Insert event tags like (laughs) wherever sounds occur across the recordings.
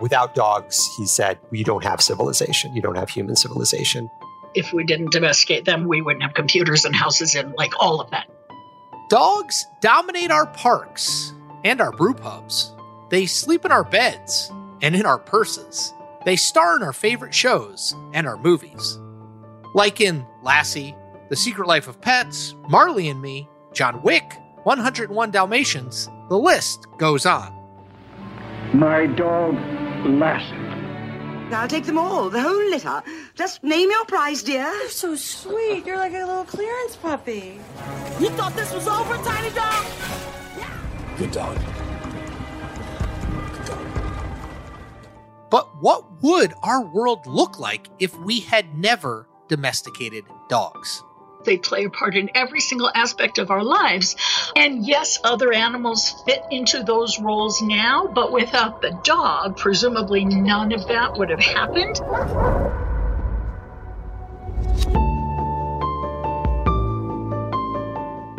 Without dogs, he said, we don't have civilization. You don't have human civilization. If we didn't domesticate them, we wouldn't have computers and houses and like all of that. Dogs dominate our parks and our brew pubs. They sleep in our beds and in our purses. They star in our favorite shows and our movies. Like in Lassie, The Secret Life of Pets, Marley and Me, John Wick, 101 Dalmatians, the list goes on. My dog, Lassie. I'll take them all, the whole litter. Just name your price, dear. You're so sweet. You're like a little clearance puppy. You thought this was over, Tiny dog. Good Dog? Good dog. But what would our world look like if we had never domesticated dogs? They play a part in every single aspect of our lives. And yes, other animals fit into those roles now, but without the dog, presumably none of that would have happened.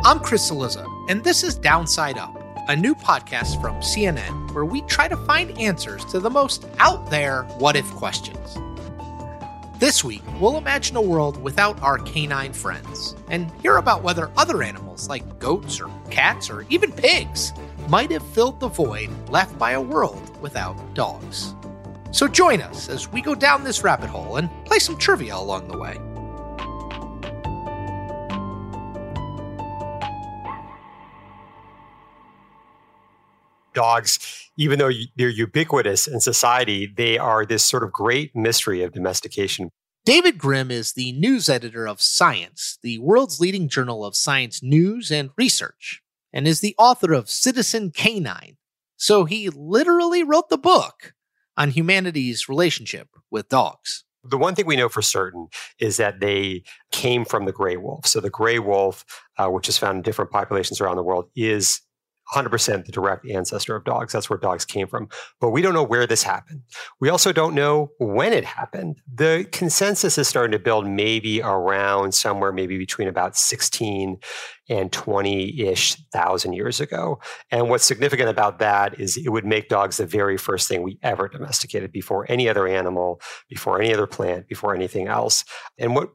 I'm Chris Cillizza, and this is Downside Up, a new podcast from CNN where we try to find answers to the most out there what if questions. This week, we'll imagine a world without our canine friends and hear about whether other animals like goats or cats or even pigs might have filled the void left by a world without dogs. So join us as we go down this rabbit hole and play some trivia along the way. Dogs, even though they're ubiquitous in society, they are this sort of great mystery of domestication. David Grimm is the news editor of Science, the world's leading journal of science news and research, and is the author of Citizen Canine. So he literally wrote the book on humanity's relationship with dogs. The one thing we know for certain is that they came from the gray wolf. So the gray wolf, uh, which is found in different populations around the world, is 100% the direct ancestor of dogs. That's where dogs came from. But we don't know where this happened. We also don't know when it happened. The consensus is starting to build maybe around somewhere, maybe between about 16 and 20 ish thousand years ago. And what's significant about that is it would make dogs the very first thing we ever domesticated before any other animal, before any other plant, before anything else. And what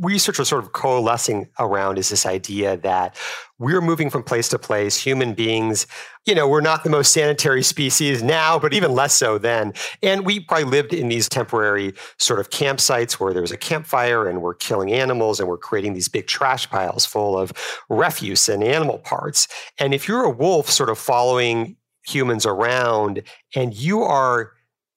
research was sort of coalescing around is this idea that we're moving from place to place. Human beings, you know, we're not the most sanitary species now, but even less so then. And we probably lived in these temporary sort of campsites where there was a campfire and we're killing animals and we're creating these big trash piles full of refuse and animal parts. And if you're a wolf sort of following humans around and you are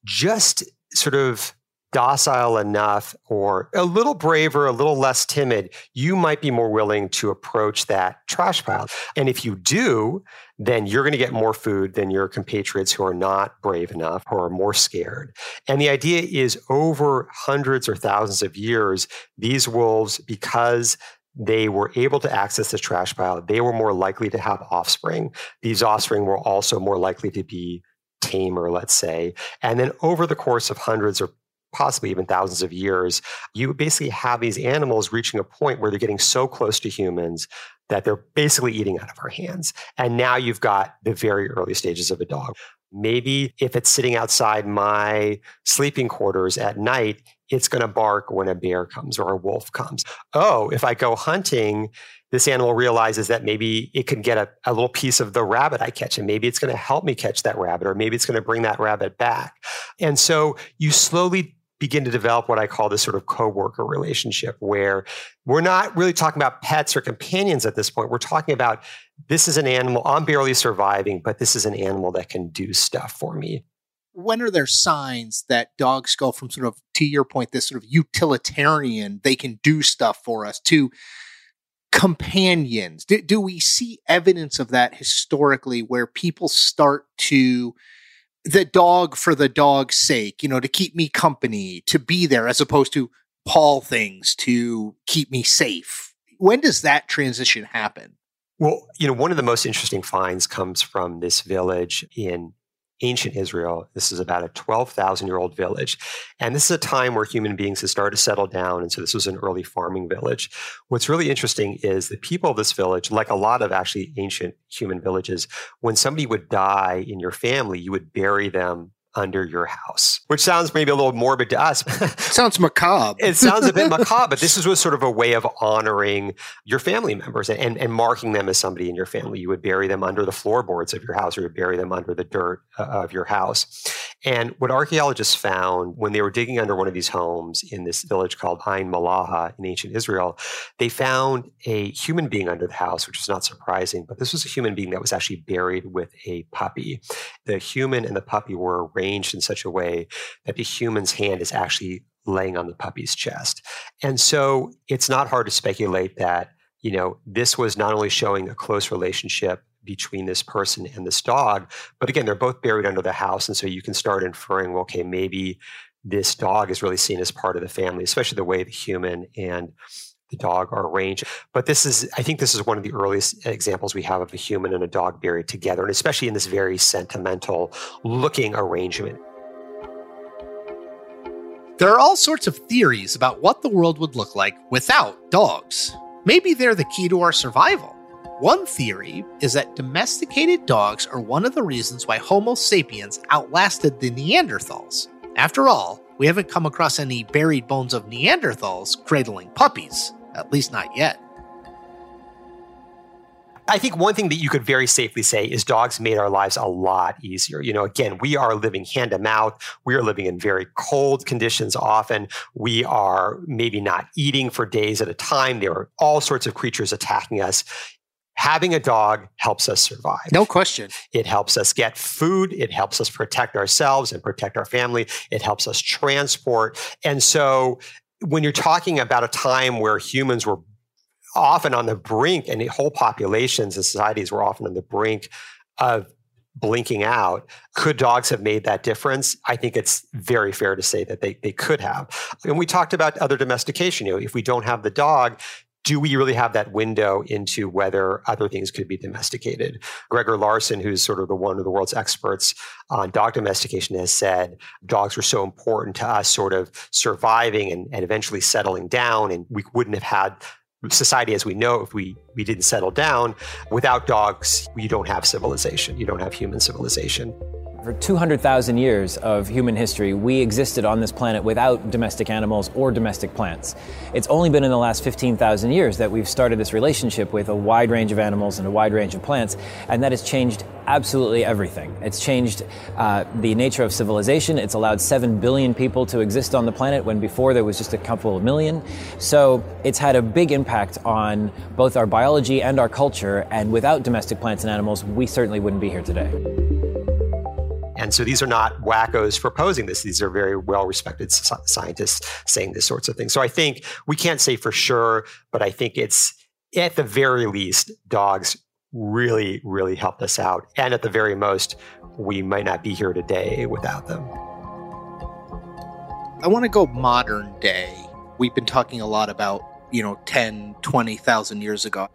just sort of docile enough or a little braver, a little less timid, you might be more willing to approach that trash pile. And if you do, then you're going to get more food than your compatriots who are not brave enough or are more scared. And the idea is over hundreds or thousands of years, these wolves, because they were able to access the trash pile, they were more likely to have offspring. These offspring were also more likely to be tamer, let's say. And then over the course of hundreds or possibly even thousands of years, you basically have these animals reaching a point where they're getting so close to humans that they're basically eating out of our hands. And now you've got the very early stages of a dog. Maybe if it's sitting outside my sleeping quarters at night, it's going to bark when a bear comes or a wolf comes. Oh, if I go hunting, this animal realizes that maybe it can get a, a little piece of the rabbit I catch, and maybe it's going to help me catch that rabbit, or maybe it's going to bring that rabbit back. And so you slowly begin to develop what I call this sort of co-worker relationship where we're not really talking about pets or companions at this point. We're talking about this is an animal, I'm barely surviving, but this is an animal that can do stuff for me. When are there signs that dogs go from sort of, to your point, this sort of utilitarian, they can do stuff for us, to companions? Do, do we see evidence of that historically where people start to the dog for the dog's sake, you know, to keep me company, to be there as opposed to paw things to keep me safe. When does that transition happen? Well, you know, one of the most interesting finds comes from this village in ancient Israel. This is about a 12,000 year old village. And this is a time where human beings had started to settle down. And so this was an early farming village. What's really interesting is the people of this village, like a lot of actually ancient human villages, when somebody would die in your family, you would bury them under your house, which sounds maybe a little morbid to us. (laughs) sounds macabre. it sounds a bit (laughs) macabre, but this was sort of a way of honoring your family members and, and marking them as somebody in your family. You would bury them under the floorboards of your house or you would bury them under the dirt uh, of your house. And what archaeologists found when they were digging under one of these homes in this village called Ain Mallaha in ancient Israel, they found a human being under the house, which is not surprising, but this was a human being that was actually buried with a puppy. The human and the puppy were arranged in such a way that the human's hand is actually laying on the puppy's chest. And so it's not hard to speculate that, you know, this was not only showing a close relationship between this person and this dog, but again, they're both buried under the house. And so you can start inferring, well, okay, maybe this dog is really seen as part of the family, especially the way the human and the dog are arranged. But this is, I think, this is one of the earliest examples we have of a human and a dog buried together, and especially in this very sentimental looking arrangement. There are all sorts of theories about what the world would look like without dogs. Maybe they're the key to our survival. One theory is that domesticated dogs are one of the reasons why Homo sapiens outlasted the Neanderthals. After all, we haven't come across any buried bones of Neanderthals cradling puppies, at least not yet. I think one thing that you could very safely say is dogs made our lives a lot easier. You know, again, we are living hand to mouth. We are living in very cold conditions often. We are maybe not eating for days at a time. There are all sorts of creatures attacking us. Having a dog helps us survive. No question. It helps us get food. It helps us protect ourselves and protect our family. It helps us transport. And so when you're talking about a time where humans were often on the brink, and whole populations and societies were often on the brink of blinking out. Could dogs have made that difference? I think it's very fair to say that they, they could have. And we talked about other domestication. You know, if we don't have the dog, do we really have that window into whether other things could be domesticated? Greger Larson, who's sort of the one of the world's experts on dog domestication, has said dogs were so important to us sort of surviving and, and eventually settling down, and we wouldn't have had society as we know if we we didn't settle down. Without dogs you don't have civilization. You don't have human civilization for 200,000 years of human history, we existed on this planet without domestic animals or domestic plants. It's only been in the last 15,000 years that we've started this relationship with a wide range of animals and a wide range of plants, and that has changed absolutely everything. It's changed uh, the nature of civilization. It's allowed 7 billion people to exist on the planet when before there was just a couple of million. So it's had a big impact on both our biology and our culture, and without domestic plants and animals, we certainly wouldn't be here today. And so these are not wackos proposing this. These are very well respected scientists saying this sorts of things. So I think we can't say for sure, but I think it's at the very least, dogs really, really helped us out. And at the very most, we might not be here today without them. I want to go modern day. We've been talking a lot about, you know, 10, 20,000 years ago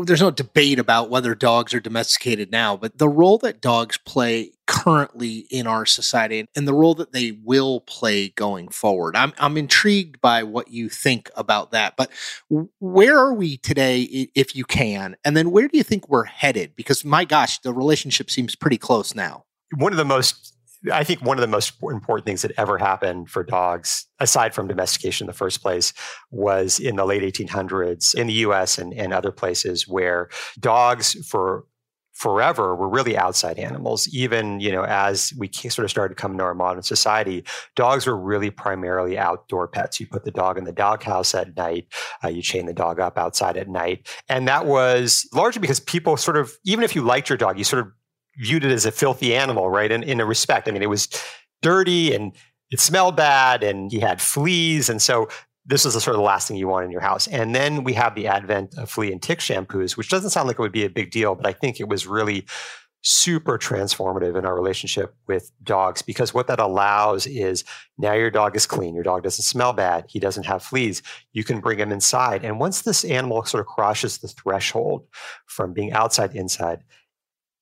there's no debate about whether dogs are domesticated now, but the role that dogs play currently in our society and the role that they will play going forward. I'm I'm intrigued by what you think about that. But where are we today if you can? And then where do you think we're headed? Because my gosh, the relationship seems pretty close now. One of the most I think one of the most important things that ever happened for dogs, aside from domestication in the first place, was in the late 1800s in the US and, and other places where dogs for forever were really outside animals. Even, you know, as we sort of started coming to our modern society, dogs were really primarily outdoor pets. You put the dog in the doghouse at night, uh, you chain the dog up outside at night. And that was largely because people sort of, even if you liked your dog, you sort of viewed it as a filthy animal, right? In, in a respect. I mean, it was dirty and it smelled bad and he had fleas. And so this was the sort of the last thing you want in your house. And then we have the advent of flea and tick shampoos, which doesn't sound like it would be a big deal, but I think it was really super transformative in our relationship with dogs because what that allows is now your dog is clean, your dog doesn't smell bad, he doesn't have fleas. You can bring him inside. And once this animal sort of crosses the threshold from being outside inside,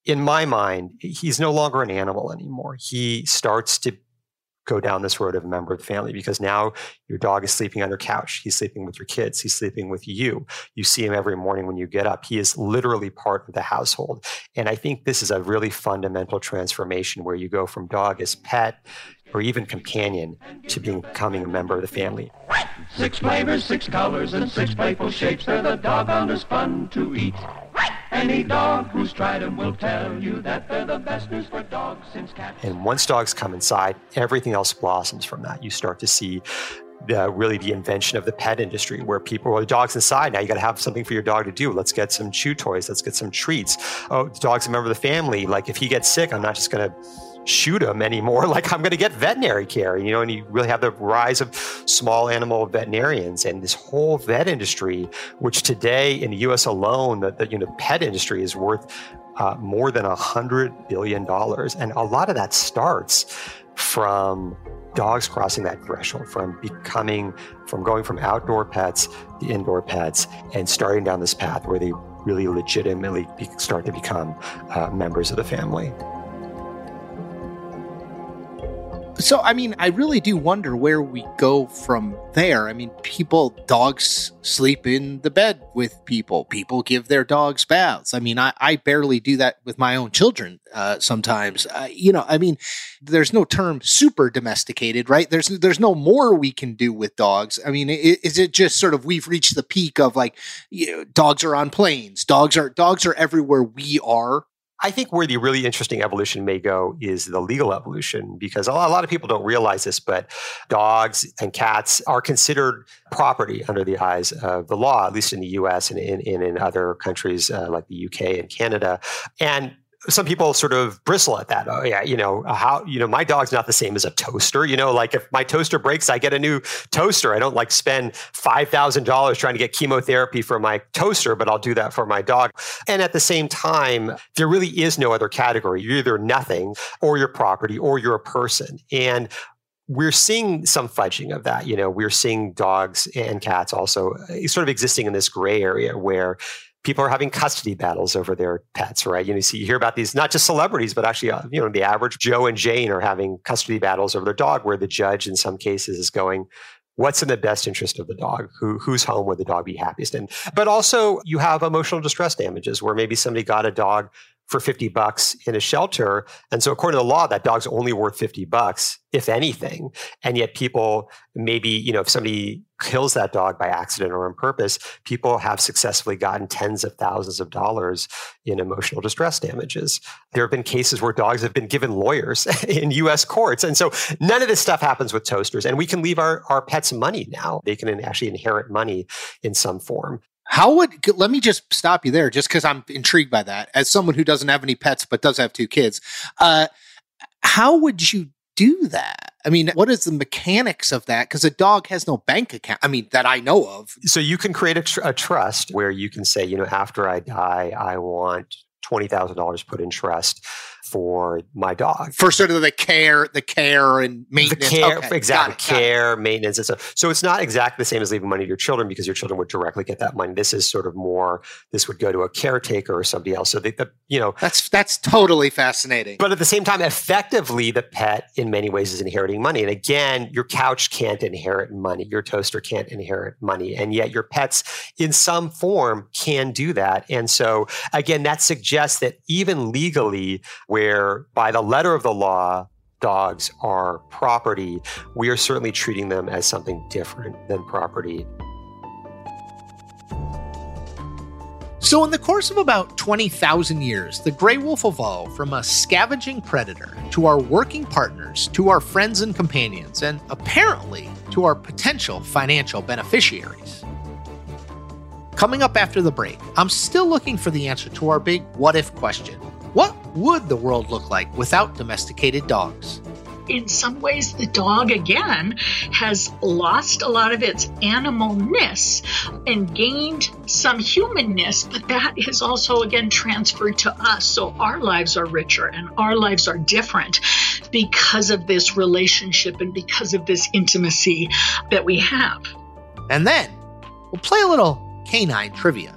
in my mind, he's no longer an animal anymore. He starts to go down this road of a member of the family because now your dog is sleeping on your couch. He's sleeping with your kids. He's sleeping with you. You see him every morning when you get up. He is literally part of the household. And I think this is a really fundamental transformation where you go from dog as pet or even companion to becoming a member of the family. Six flavors, six colors, and six playful shapes. They're the dog hunters fun to eat. Any dog who's tried them will tell you that they're the best news for dogs since cats. And once dogs come inside, everything else blossoms from that. You start to see the, really the invention of the pet industry where people, well, the dog's inside. Now you got to have something for your dog to do. Let's get some chew toys. Let's get some treats. Oh, the dog's a member of the family. Like if he gets sick, I'm not just going to shoot them anymore. (laughs) Like I'm going to get veterinary care, you know, and you really have the rise of small animal veterinarians and this whole vet industry, which today in the U.S. alone, the, the you know pet industry is worth uh, more than a hundred billion dollars, and a lot of that starts from dogs crossing that threshold from becoming from going from outdoor pets to indoor pets and starting down this path where they really legitimately start to become uh, members of the family. So, I mean, I really do wonder where we go from there. I mean, people, dogs sleep in the bed with people. People give their dogs baths. I mean, I, I barely do that with my own children uh, sometimes. Uh, you know, I mean, there's no term super domesticated, right? There's there's no more we can do with dogs. I mean, is it just sort of we've reached the peak of like, you know, dogs are on planes, dogs are dogs are everywhere we are I think where the really interesting evolution may go is the legal evolution, because a lot, of people don't realize this, but dogs and cats are considered property under the eyes of the law, at least in the US and in, in, in other countries uh, like the UK and Canada. And some people sort of bristle at that. Oh yeah, you know how you know my dog's not the same as a toaster. You know, like if my toaster breaks, I get a new toaster. I don't like spend five thousand dollars trying to get chemotherapy for my toaster, but I'll do that for my dog. And at the same time, there really is no other category. You're either nothing, or your property, or you're a person. And we're seeing some fudging of that. You know, we're seeing dogs and cats also uh, sort of existing in this gray area where people are having custody battles over their pets, right? You know, see, you hear about these, not just celebrities, but actually, uh, you know, the average Joe and Jane are having custody battles over their dog, where the judge, in some cases, is going, what's in the best interest of the dog who whose home would the dog be happiest in but also you have emotional distress damages where maybe somebody got a dog for 50 bucks in a shelter. And so according to the law, that dog's only worth 50 bucks, if anything. And yet people maybe, you know, if somebody kills that dog by accident or on purpose, people have successfully gotten tens of thousands of dollars in emotional distress damages. There have been cases where dogs have been given lawyers (laughs) in US courts. And so none of this stuff happens with toasters. And we can leave our, our pets money now. They can actually inherit money in some form. How would let me just stop you there, just because I'm intrigued by that. As someone who doesn't have any pets but does have two kids, uh, how would you do that? I mean, what is the mechanics of that? Because a dog has no bank account. I mean, that I know of. So you can create a, tr- a trust where you can say, you know, after I die, I want twenty thousand dollars put in trust for my dog for sort of the care, the care and maintenance. The care, okay, exactly, it, care, maintenance, and stuff. So it's not exactly the same as leaving money to your children because your children would directly get that money. This is sort of more. This would go to a caretaker or somebody else. So they, the, you know, that's that's totally fascinating. But at the same time, effectively, the pet in many ways is inheriting money. And again, your couch can't inherit money. Your toaster can't inherit money, and yet your pets, in some form, can do that. And so again, that suggests that even legally, where where by the letter of the law, dogs are property, we are certainly treating them as something different than property. So, in the course of about 20,000 years, the gray wolf evolved from a scavenging predator to our working partners, to our friends and companions, and apparently to our potential financial beneficiaries. Coming up after the break, I'm still looking for the answer to our big what if question what would the world look like without domesticated dogs? in some ways, the dog again has lost a lot of its animalness and gained some humanness, but that is also again transferred to us. So our lives are richer and our lives are different because of this relationship and because of this intimacy that we have. And then we'll play a little canine trivia.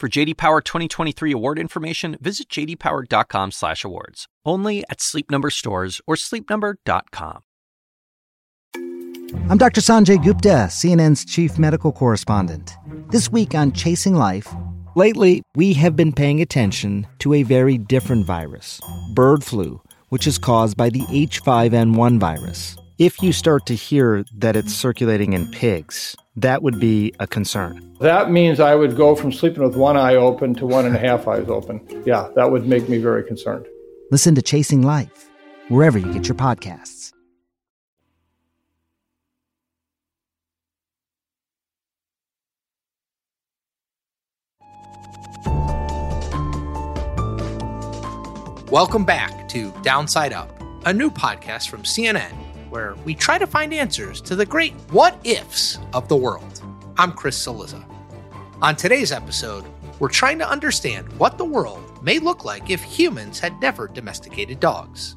For JD Power 2023 award information, visit jdpower.com/awards. Only at Sleep Number stores or sleepnumber.com. I'm Dr. Sanjay Gupta, CNN's chief medical correspondent. This week on Chasing Life, lately we have been paying attention to a very different virus, bird flu, which is caused by the H5N1 virus. If you start to hear that it's circulating in pigs, that would be a concern. That means I would go from sleeping with one eye open to one and a half eyes open. Yeah, that would make me very concerned. Listen to Chasing Life, wherever you get your podcasts. Welcome back to Downside Up, a new podcast from CNN where we try to find answers to the great what ifs of the world. I'm Chris Cillizza. On today's episode, we're trying to understand what the world may look like if humans had never domesticated dogs.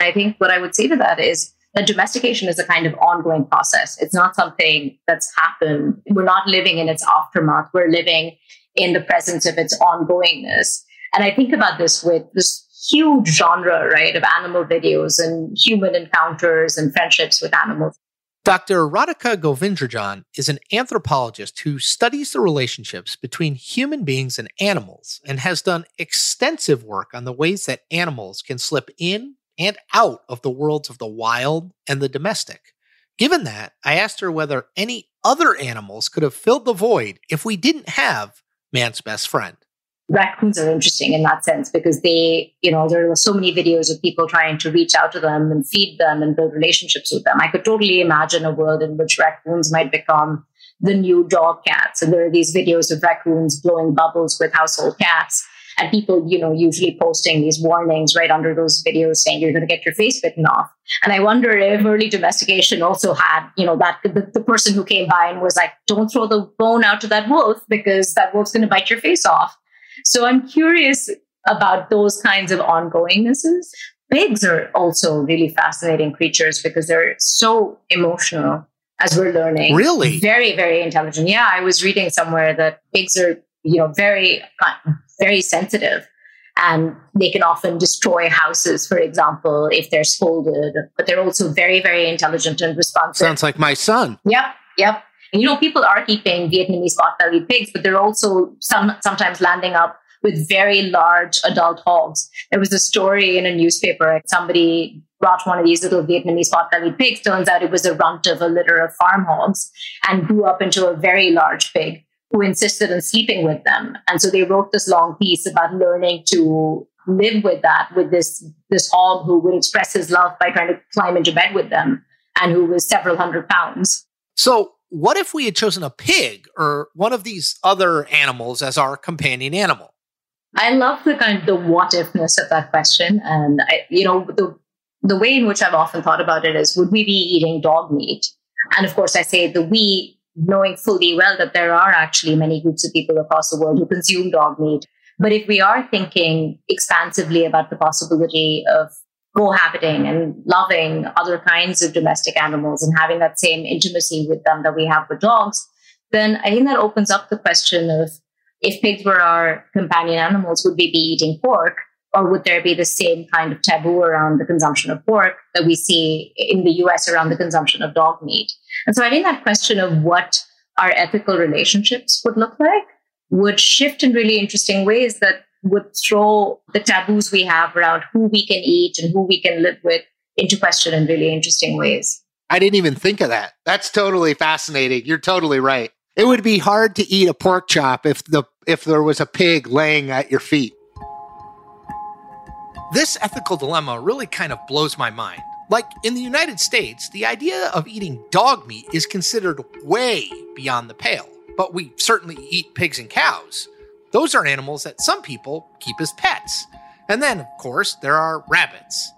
I think what I would say to that is that domestication is a kind of ongoing process. It's not something that's happened. We're not living in its aftermath. We're living in the presence of its ongoingness. And I think about this with this huge genre, right, of animal videos and human encounters and friendships with animals. Dr. Radhika Govindrajan is an anthropologist who studies the relationships between human beings and animals and has done extensive work on the ways that animals can slip in and out of the worlds of the wild and the domestic. Given that, I asked her whether any other animals could have filled the void if we didn't have man's best friend raccoons are interesting in that sense because they, you know, there are so many videos of people trying to reach out to them and feed them and build relationships with them. I could totally imagine a world in which raccoons might become the new dog cats. And there are these videos of raccoons blowing bubbles with household cats. And people, you know, usually posting these warnings right under those videos saying you're going to get your face bitten off. And I wonder if early domestication also had, you know, that the, the person who came by and was like, don't throw the bone out to that wolf because that wolf's going to bite your face off. So I'm curious about those kinds of ongoingnesses. Pigs are also really fascinating creatures because they're so emotional as we're learning. Really? Very, very intelligent. Yeah, I was reading somewhere that pigs are, you know, very, uh, very sensitive and they can often destroy houses, for example, if they're scolded, but they're also very, very intelligent and responsive. Sounds like my son. Yep, yep. You know, people are keeping Vietnamese pot-bellied pigs, but they're also some sometimes landing up with very large adult hogs. There was a story in a newspaper. Somebody brought one of these little Vietnamese pot-bellied pigs. Turns out it was a runt of a litter of farm hogs and grew up into a very large pig who insisted on sleeping with them. And so they wrote this long piece about learning to live with that, with this, this hog who would express his love by trying to climb into bed with them and who was several hundred pounds. So what if we had chosen a pig or one of these other animals as our companion animal? I love the kind of the what ifness of that question, and I, you know the the way in which I've often thought about it is: would we be eating dog meat? And of course, I say the we, knowing fully well that there are actually many groups of people across the world who consume dog meat. But if we are thinking expansively about the possibility of cohabiting and loving other kinds of domestic animals and having that same intimacy with them that we have with dogs, then I think that opens up the question of if pigs were our companion animals, would we be eating pork? Or would there be the same kind of taboo around the consumption of pork that we see in the US around the consumption of dog meat? And so I think that question of what our ethical relationships would look like would shift in really interesting ways that would throw the taboos we have around who we can eat and who we can live with into question in really interesting ways. I didn't even think of that. That's totally fascinating. You're totally right. It would be hard to eat a pork chop if the if there was a pig laying at your feet. This ethical dilemma really kind of blows my mind. Like in the United States, the idea of eating dog meat is considered way beyond the pale, but we certainly eat pigs and cows. Those are animals that some people keep as pets. And then, of course, there are rabbits.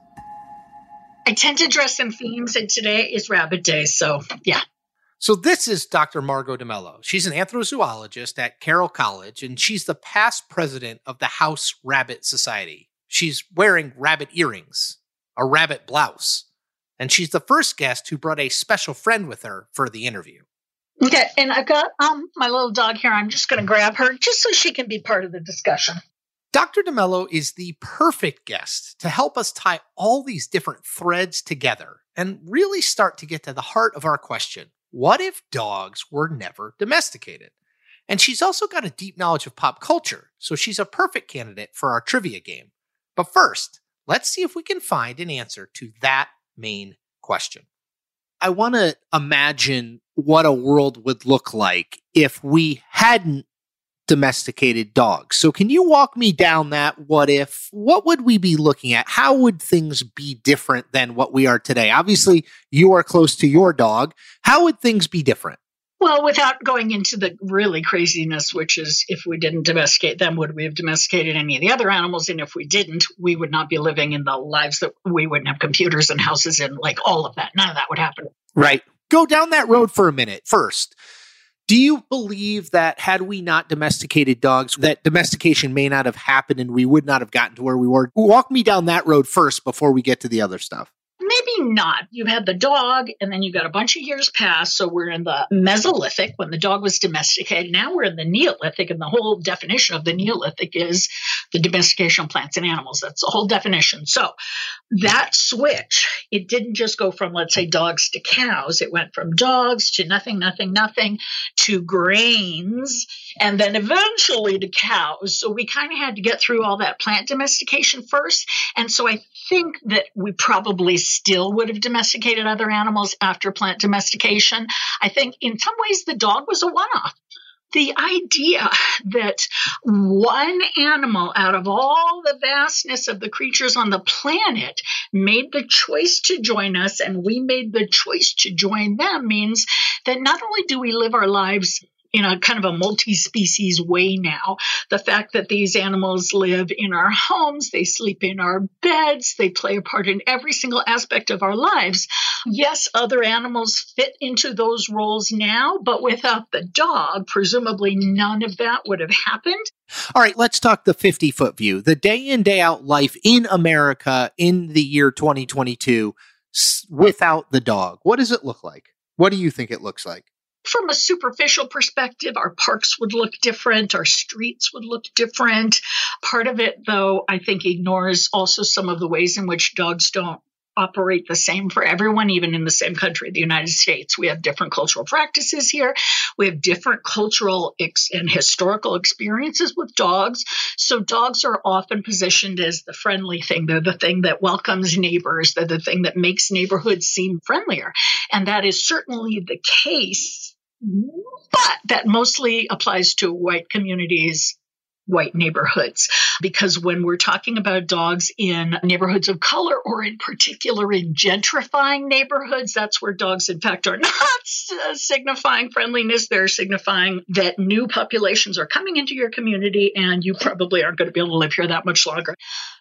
I tend to dress in themes, and today is Rabbit Day, so yeah. So this is Dr. Margot DeMello. She's an anthrozoologist at Carroll College, and she's the past president of the House Rabbit Society. She's wearing rabbit earrings, a rabbit blouse, and she's the first guest who brought a special friend with her for the interview. Okay, and I've got um my little dog here. I'm just going to grab her just so she can be part of the discussion. Dr. DeMello is the perfect guest to help us tie all these different threads together and really start to get to the heart of our question what if dogs were never domesticated? And she's also got a deep knowledge of pop culture, so she's a perfect candidate for our trivia game. But first, let's see if we can find an answer to that main question. I want to imagine what a world would look like if we hadn't domesticated dogs. So can you walk me down that what if? What would we be looking at? How would things be different than what we are today? Obviously, you are close to your dog. How would things be different? Well, without going into the really craziness, which is if we didn't domesticate them, would we have domesticated any of the other animals? And if we didn't, we would not be living in the lives that we wouldn't have computers and houses and like all of that. None of that would happen. Right. Go down that road for a minute first. Do you believe that had we not domesticated dogs, that domestication may not have happened and we would not have gotten to where we were? Walk me down that road first before we get to the other stuff. Not. You've had the dog, and then you've got a bunch of years past. So we're in the Mesolithic when the dog was domesticated. Now we're in the Neolithic, and the whole definition of the Neolithic is the domestication of plants and animals. That's the whole definition. So that switch, it didn't just go from, let's say, dogs to cows. It went from dogs to nothing, nothing, nothing to grains, and then eventually to cows. So we kind of had to get through all that plant domestication first. And so I think that we probably still would have domesticated other animals after plant domestication. I think in some ways the dog was a one off the idea that one animal out of all the vastness of the creatures on the planet made the choice to join us and we made the choice to join them means that not only do we live our lives in a kind of a multi-species way now. The fact that these animals live in our homes, they sleep in our beds, they play a part in every single aspect of our lives. Yes, other animals fit into those roles now, but without the dog, presumably none of that would have happened. All right, let's talk the 50 foot view. The day in, day out life in America in the year 2022 without the dog. What does it look like? What do you think it looks like? From a superficial perspective, our parks would look different, our streets would look different. Part of it, though, I think ignores also some of the ways in which dogs don't operate the same for everyone, even in the same country, the United States. We have different cultural practices here. We have different cultural ex- and historical experiences with dogs. So dogs are often positioned as the friendly thing. They're the thing that welcomes neighbors. They're the thing that makes neighborhoods seem friendlier. And that is certainly the case but that mostly applies to white communities white neighborhoods. Because when we're talking about dogs in neighborhoods of color or in particular in gentrifying neighborhoods that's where dogs in fact are (laughs) not signifying friendliness. They're signifying that new populations are coming into your community and you probably aren't going to be able to live here that much longer.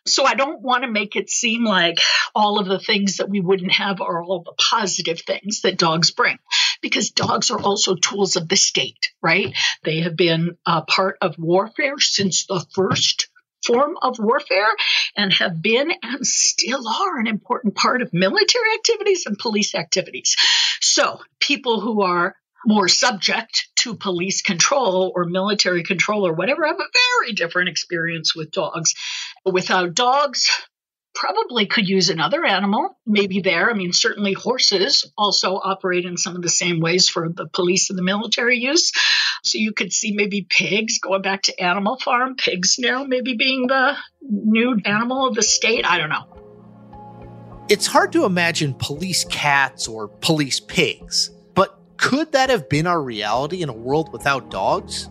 So I don't want to make it seem like all of the things that we wouldn't have are all the positive things that dogs bring because dogs are also tools of the state, right? They have been a part of warfare since the first form of warfare and have been and still are an important part of military activities and police activities. So people who are more subject to police control or military control or whatever have a very different experience with dogs. Without dogs, probably could use another animal, maybe there. I mean, certainly horses also operate in some of the same ways for the police and the military use. So you could see maybe pigs going back to Animal Farm, pigs now maybe being the new animal of the state. I don't know. It's hard to imagine police cats or police pigs, but could that have been our reality in a world without dogs?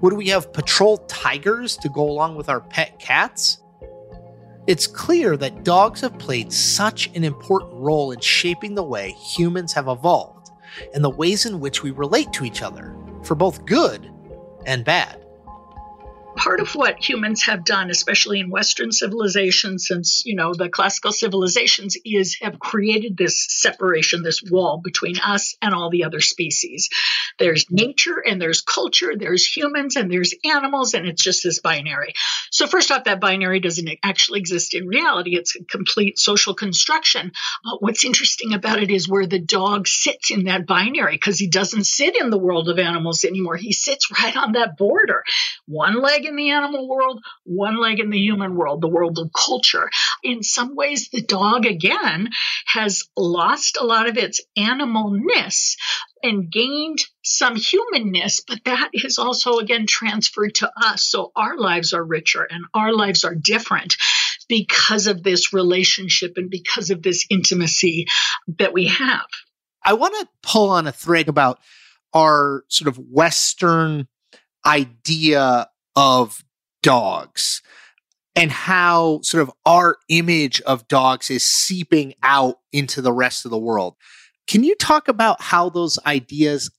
Would we have patrol tigers to go along with our pet cats? It's clear that dogs have played such an important role in shaping the way humans have evolved and the ways in which we relate to each other, for both good and bad part of what humans have done, especially in Western civilization, since you know the classical civilizations, is have created this separation, this wall between us and all the other species. There's nature and there's culture, there's humans and there's animals, and it's just this binary. So first off, that binary doesn't actually exist in reality. It's a complete social construction. But what's interesting about it is where the dog sits in that binary because he doesn't sit in the world of animals anymore. He sits right on that border. One leg in the animal world, one leg in the human world, the world of culture. In some ways, the dog again has lost a lot of its animalness and gained some humanness, but that is also again transferred to us. So our lives are richer and our lives are different because of this relationship and because of this intimacy that we have. I want to pull on a thread about our sort of Western idea of dogs and how sort of our image of dogs is seeping out into the rest of the world. Can you talk about how those ideas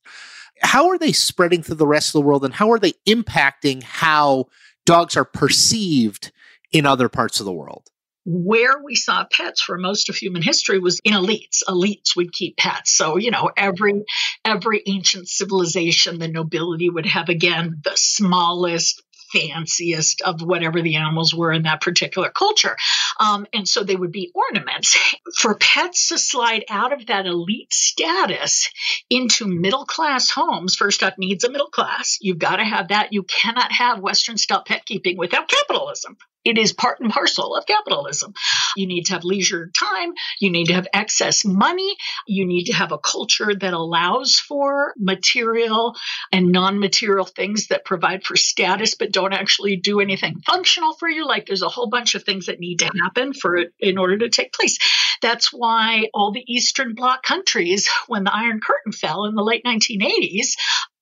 how are they spreading through the rest of the world and how are they impacting how dogs are perceived in other parts of the world? Where we saw pets for most of human history was in elites. Elites would keep pets. So, you know, every every ancient civilization, the nobility would have again the smallest fanciest of whatever the animals were in that particular culture. Um, and so they would be ornaments. (laughs) For pets to slide out of that elite status into middle class homes, first up needs a middle class. You've got to have that. You cannot have Western style pet keeping without capitalism it is part and parcel of capitalism. You need to have leisure time. You need to have excess money. You need to have a culture that allows for material and non material things that provide for status but don't actually do anything functional for you. Like there's a whole bunch of things that need to happen for it in order to take place. That's why all the Eastern Bloc countries, when the Iron Curtain fell in the late 1980s,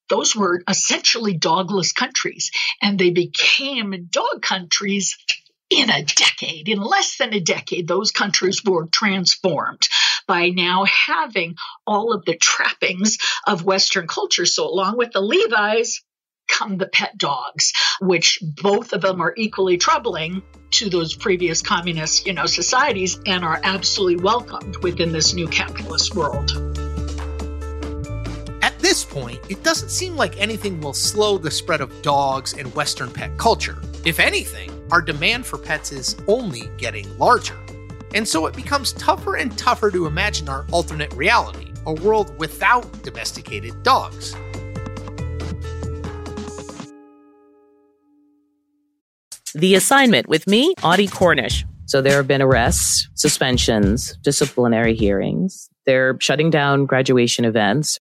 those were essentially dogless countries, and they became dog countries in a decade. In less than a decade, those countries were transformed by now having all of the trappings of Western culture. So, along with the Levi's, come the pet dogs, which both of them are equally troubling to those previous communist, you know, societies and are absolutely welcomed within this new capitalist world point, it doesn't seem like anything will slow the spread of dogs and Western pet culture. If anything, our demand for pets is only getting larger. And so it becomes tougher and tougher to imagine our alternate reality, a world without domesticated dogs. The assignment with me, Audie Cornish. So there have been arrests, suspensions, disciplinary hearings. They're shutting down graduation events.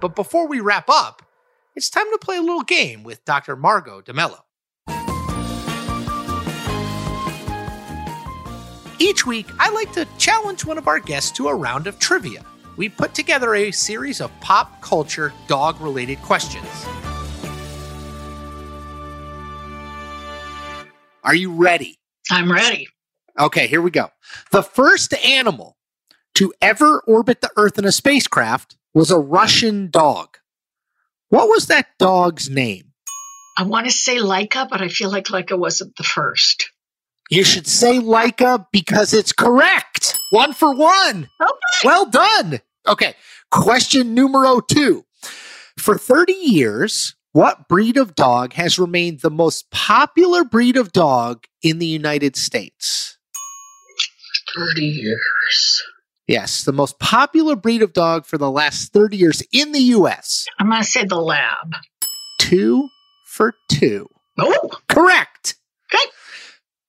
But before we wrap up, it's time to play a little game with Dr. Margot DeMello. Each week, I like to challenge one of our guests to a round of trivia. We put together a series of pop culture dog related questions. Are you ready? I'm ready. Okay, here we go. The first animal to ever orbit the Earth in a spacecraft was a Russian dog. What was that dog's name? I want to say Laika, but I feel like Laika wasn't the first. You should say Laika because it's correct. One for one. Okay. Well done. Okay. Question numero two. For 30 years, what breed of dog has remained the most popular breed of dog in the United States? 30 years. Yes, the most popular breed of dog for the last 30 years in the US. I'm going to say the lab. Two for two. Oh, correct. Okay.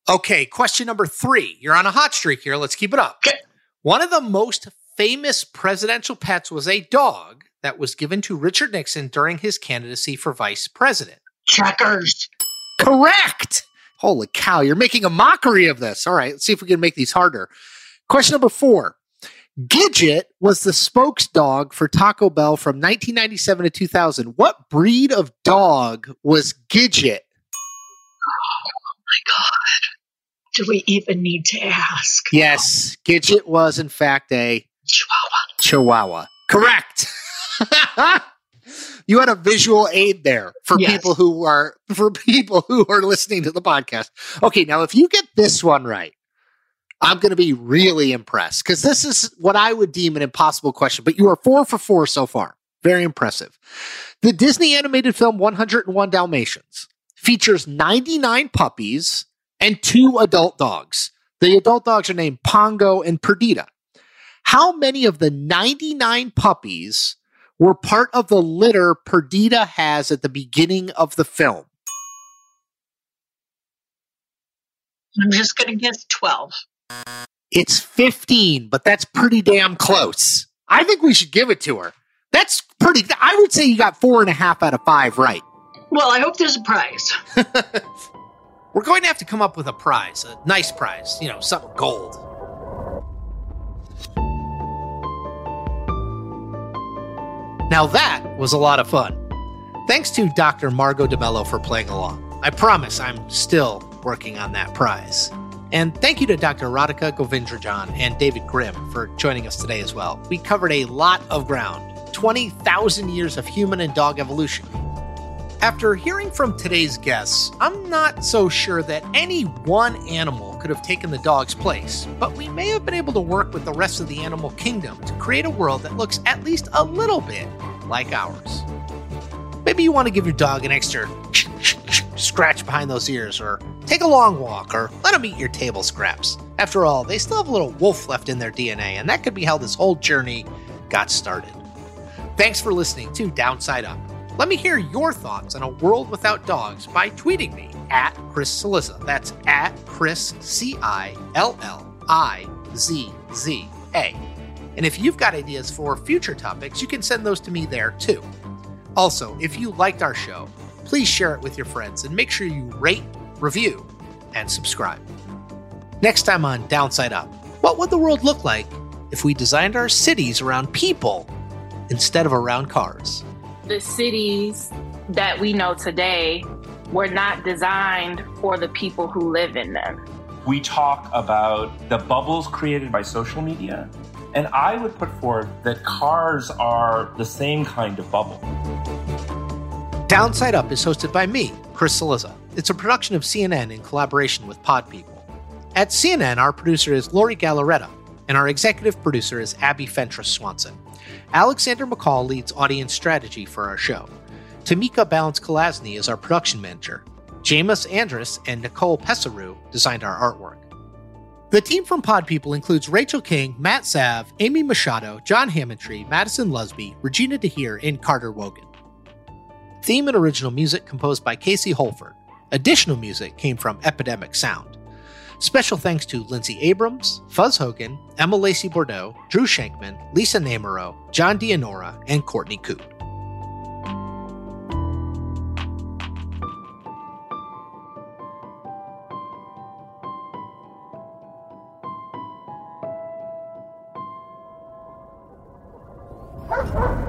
Okay, question number three. You're on a hot streak here. Let's keep it up. Okay. One of the most famous presidential pets was a dog that was given to Richard Nixon during his candidacy for vice president. Checkers. Correct. Holy cow, you're making a mockery of this. All right, let's see if we can make these harder. Question number four. Gidget was the spokes dog for Taco Bell from 1997 to 2000. What breed of dog was Gidget? Oh my God. Do we even need to ask? Yes, Gidget was in fact a Chihuahua. Chihuahua. Correct. (laughs) you had a visual aid there for Yes. people who are for people who are listening to the podcast. Okay, now if you get this one right, I'm going to be really impressed because this is what I would deem an impossible question. But you are four for four so far. Very impressive. The Disney animated film 101 Dalmatians features 99 puppies and two adult dogs. The adult dogs are named Pongo and Perdita. How many of the 99 puppies were part of the litter Perdita has at the beginning of the film? I'm just going to guess 12. It's 15, but that's pretty damn close. I think we should give it to her. That's pretty, I would say you got four and a half out of five right. Well, I hope there's a prize. (laughs) (laughs) We're going to have to come up with a prize, a nice prize, you know, something gold. Now that was a lot of fun. Thanks to Dr. Margot DeMello for playing along. I promise I'm still working on that prize. And thank you to Dr. Radhika Govindrajan and David Grimm for joining us today as well. We covered a lot of ground 20,000 years of human and dog evolution. After hearing from today's guests, I'm not so sure that any one animal could have taken the dog's place, but we may have been able to work with the rest of the animal kingdom to create a world that looks at least a little bit like ours. Maybe you want to give your dog an extra scratch behind those ears, or take a long walk, or let them eat your table scraps. After all, they still have a little wolf left in their DNA, and that could be how this whole journey got started. Thanks for listening to Downside Up. Let me hear your thoughts on a world without dogs by tweeting me at Chris Cillizza. That's at Chris C I L L I Z Z A. And if you've got ideas for future topics, you can send those to me there too. Also, if you liked our show, please share it with your friends and make sure you rate, review, and subscribe. Next time on Downside Up, what would the world look like if we designed our cities around people instead of around cars? the cities that we know today were not designed for the people who live in them. We talk about the bubbles created by social media, and I would put forth that cars are the same kind of bubble. Downside Up is hosted by me, Chris Cillizza. It's a production of CNN in collaboration with Pod People. At CNN, our producer is Lori Galarreta, and our executive producer is Abby Fentress Swanson. Alexander McCall leads audience strategy for our show. Tameeka Ballance Kolasny is our production manager. Jamus Andrest and Nicole Pesaru designed our artwork. The team from Pod People includes Rachel King, Matt Sav, Amy Machado, John Hammondtree, Madison Lusby, Regina DeHeer, and Carter Wogan. Theme and original music composed by Casey Holford. Additional music came from Epidemic Sound. Special thanks to Lindsay Abrams, Fuzz Hogan, Emma Lacey Bordeaux, Drew Shenkman, Lisa Namerow, John Dianora, and Courtney Coop. (laughs)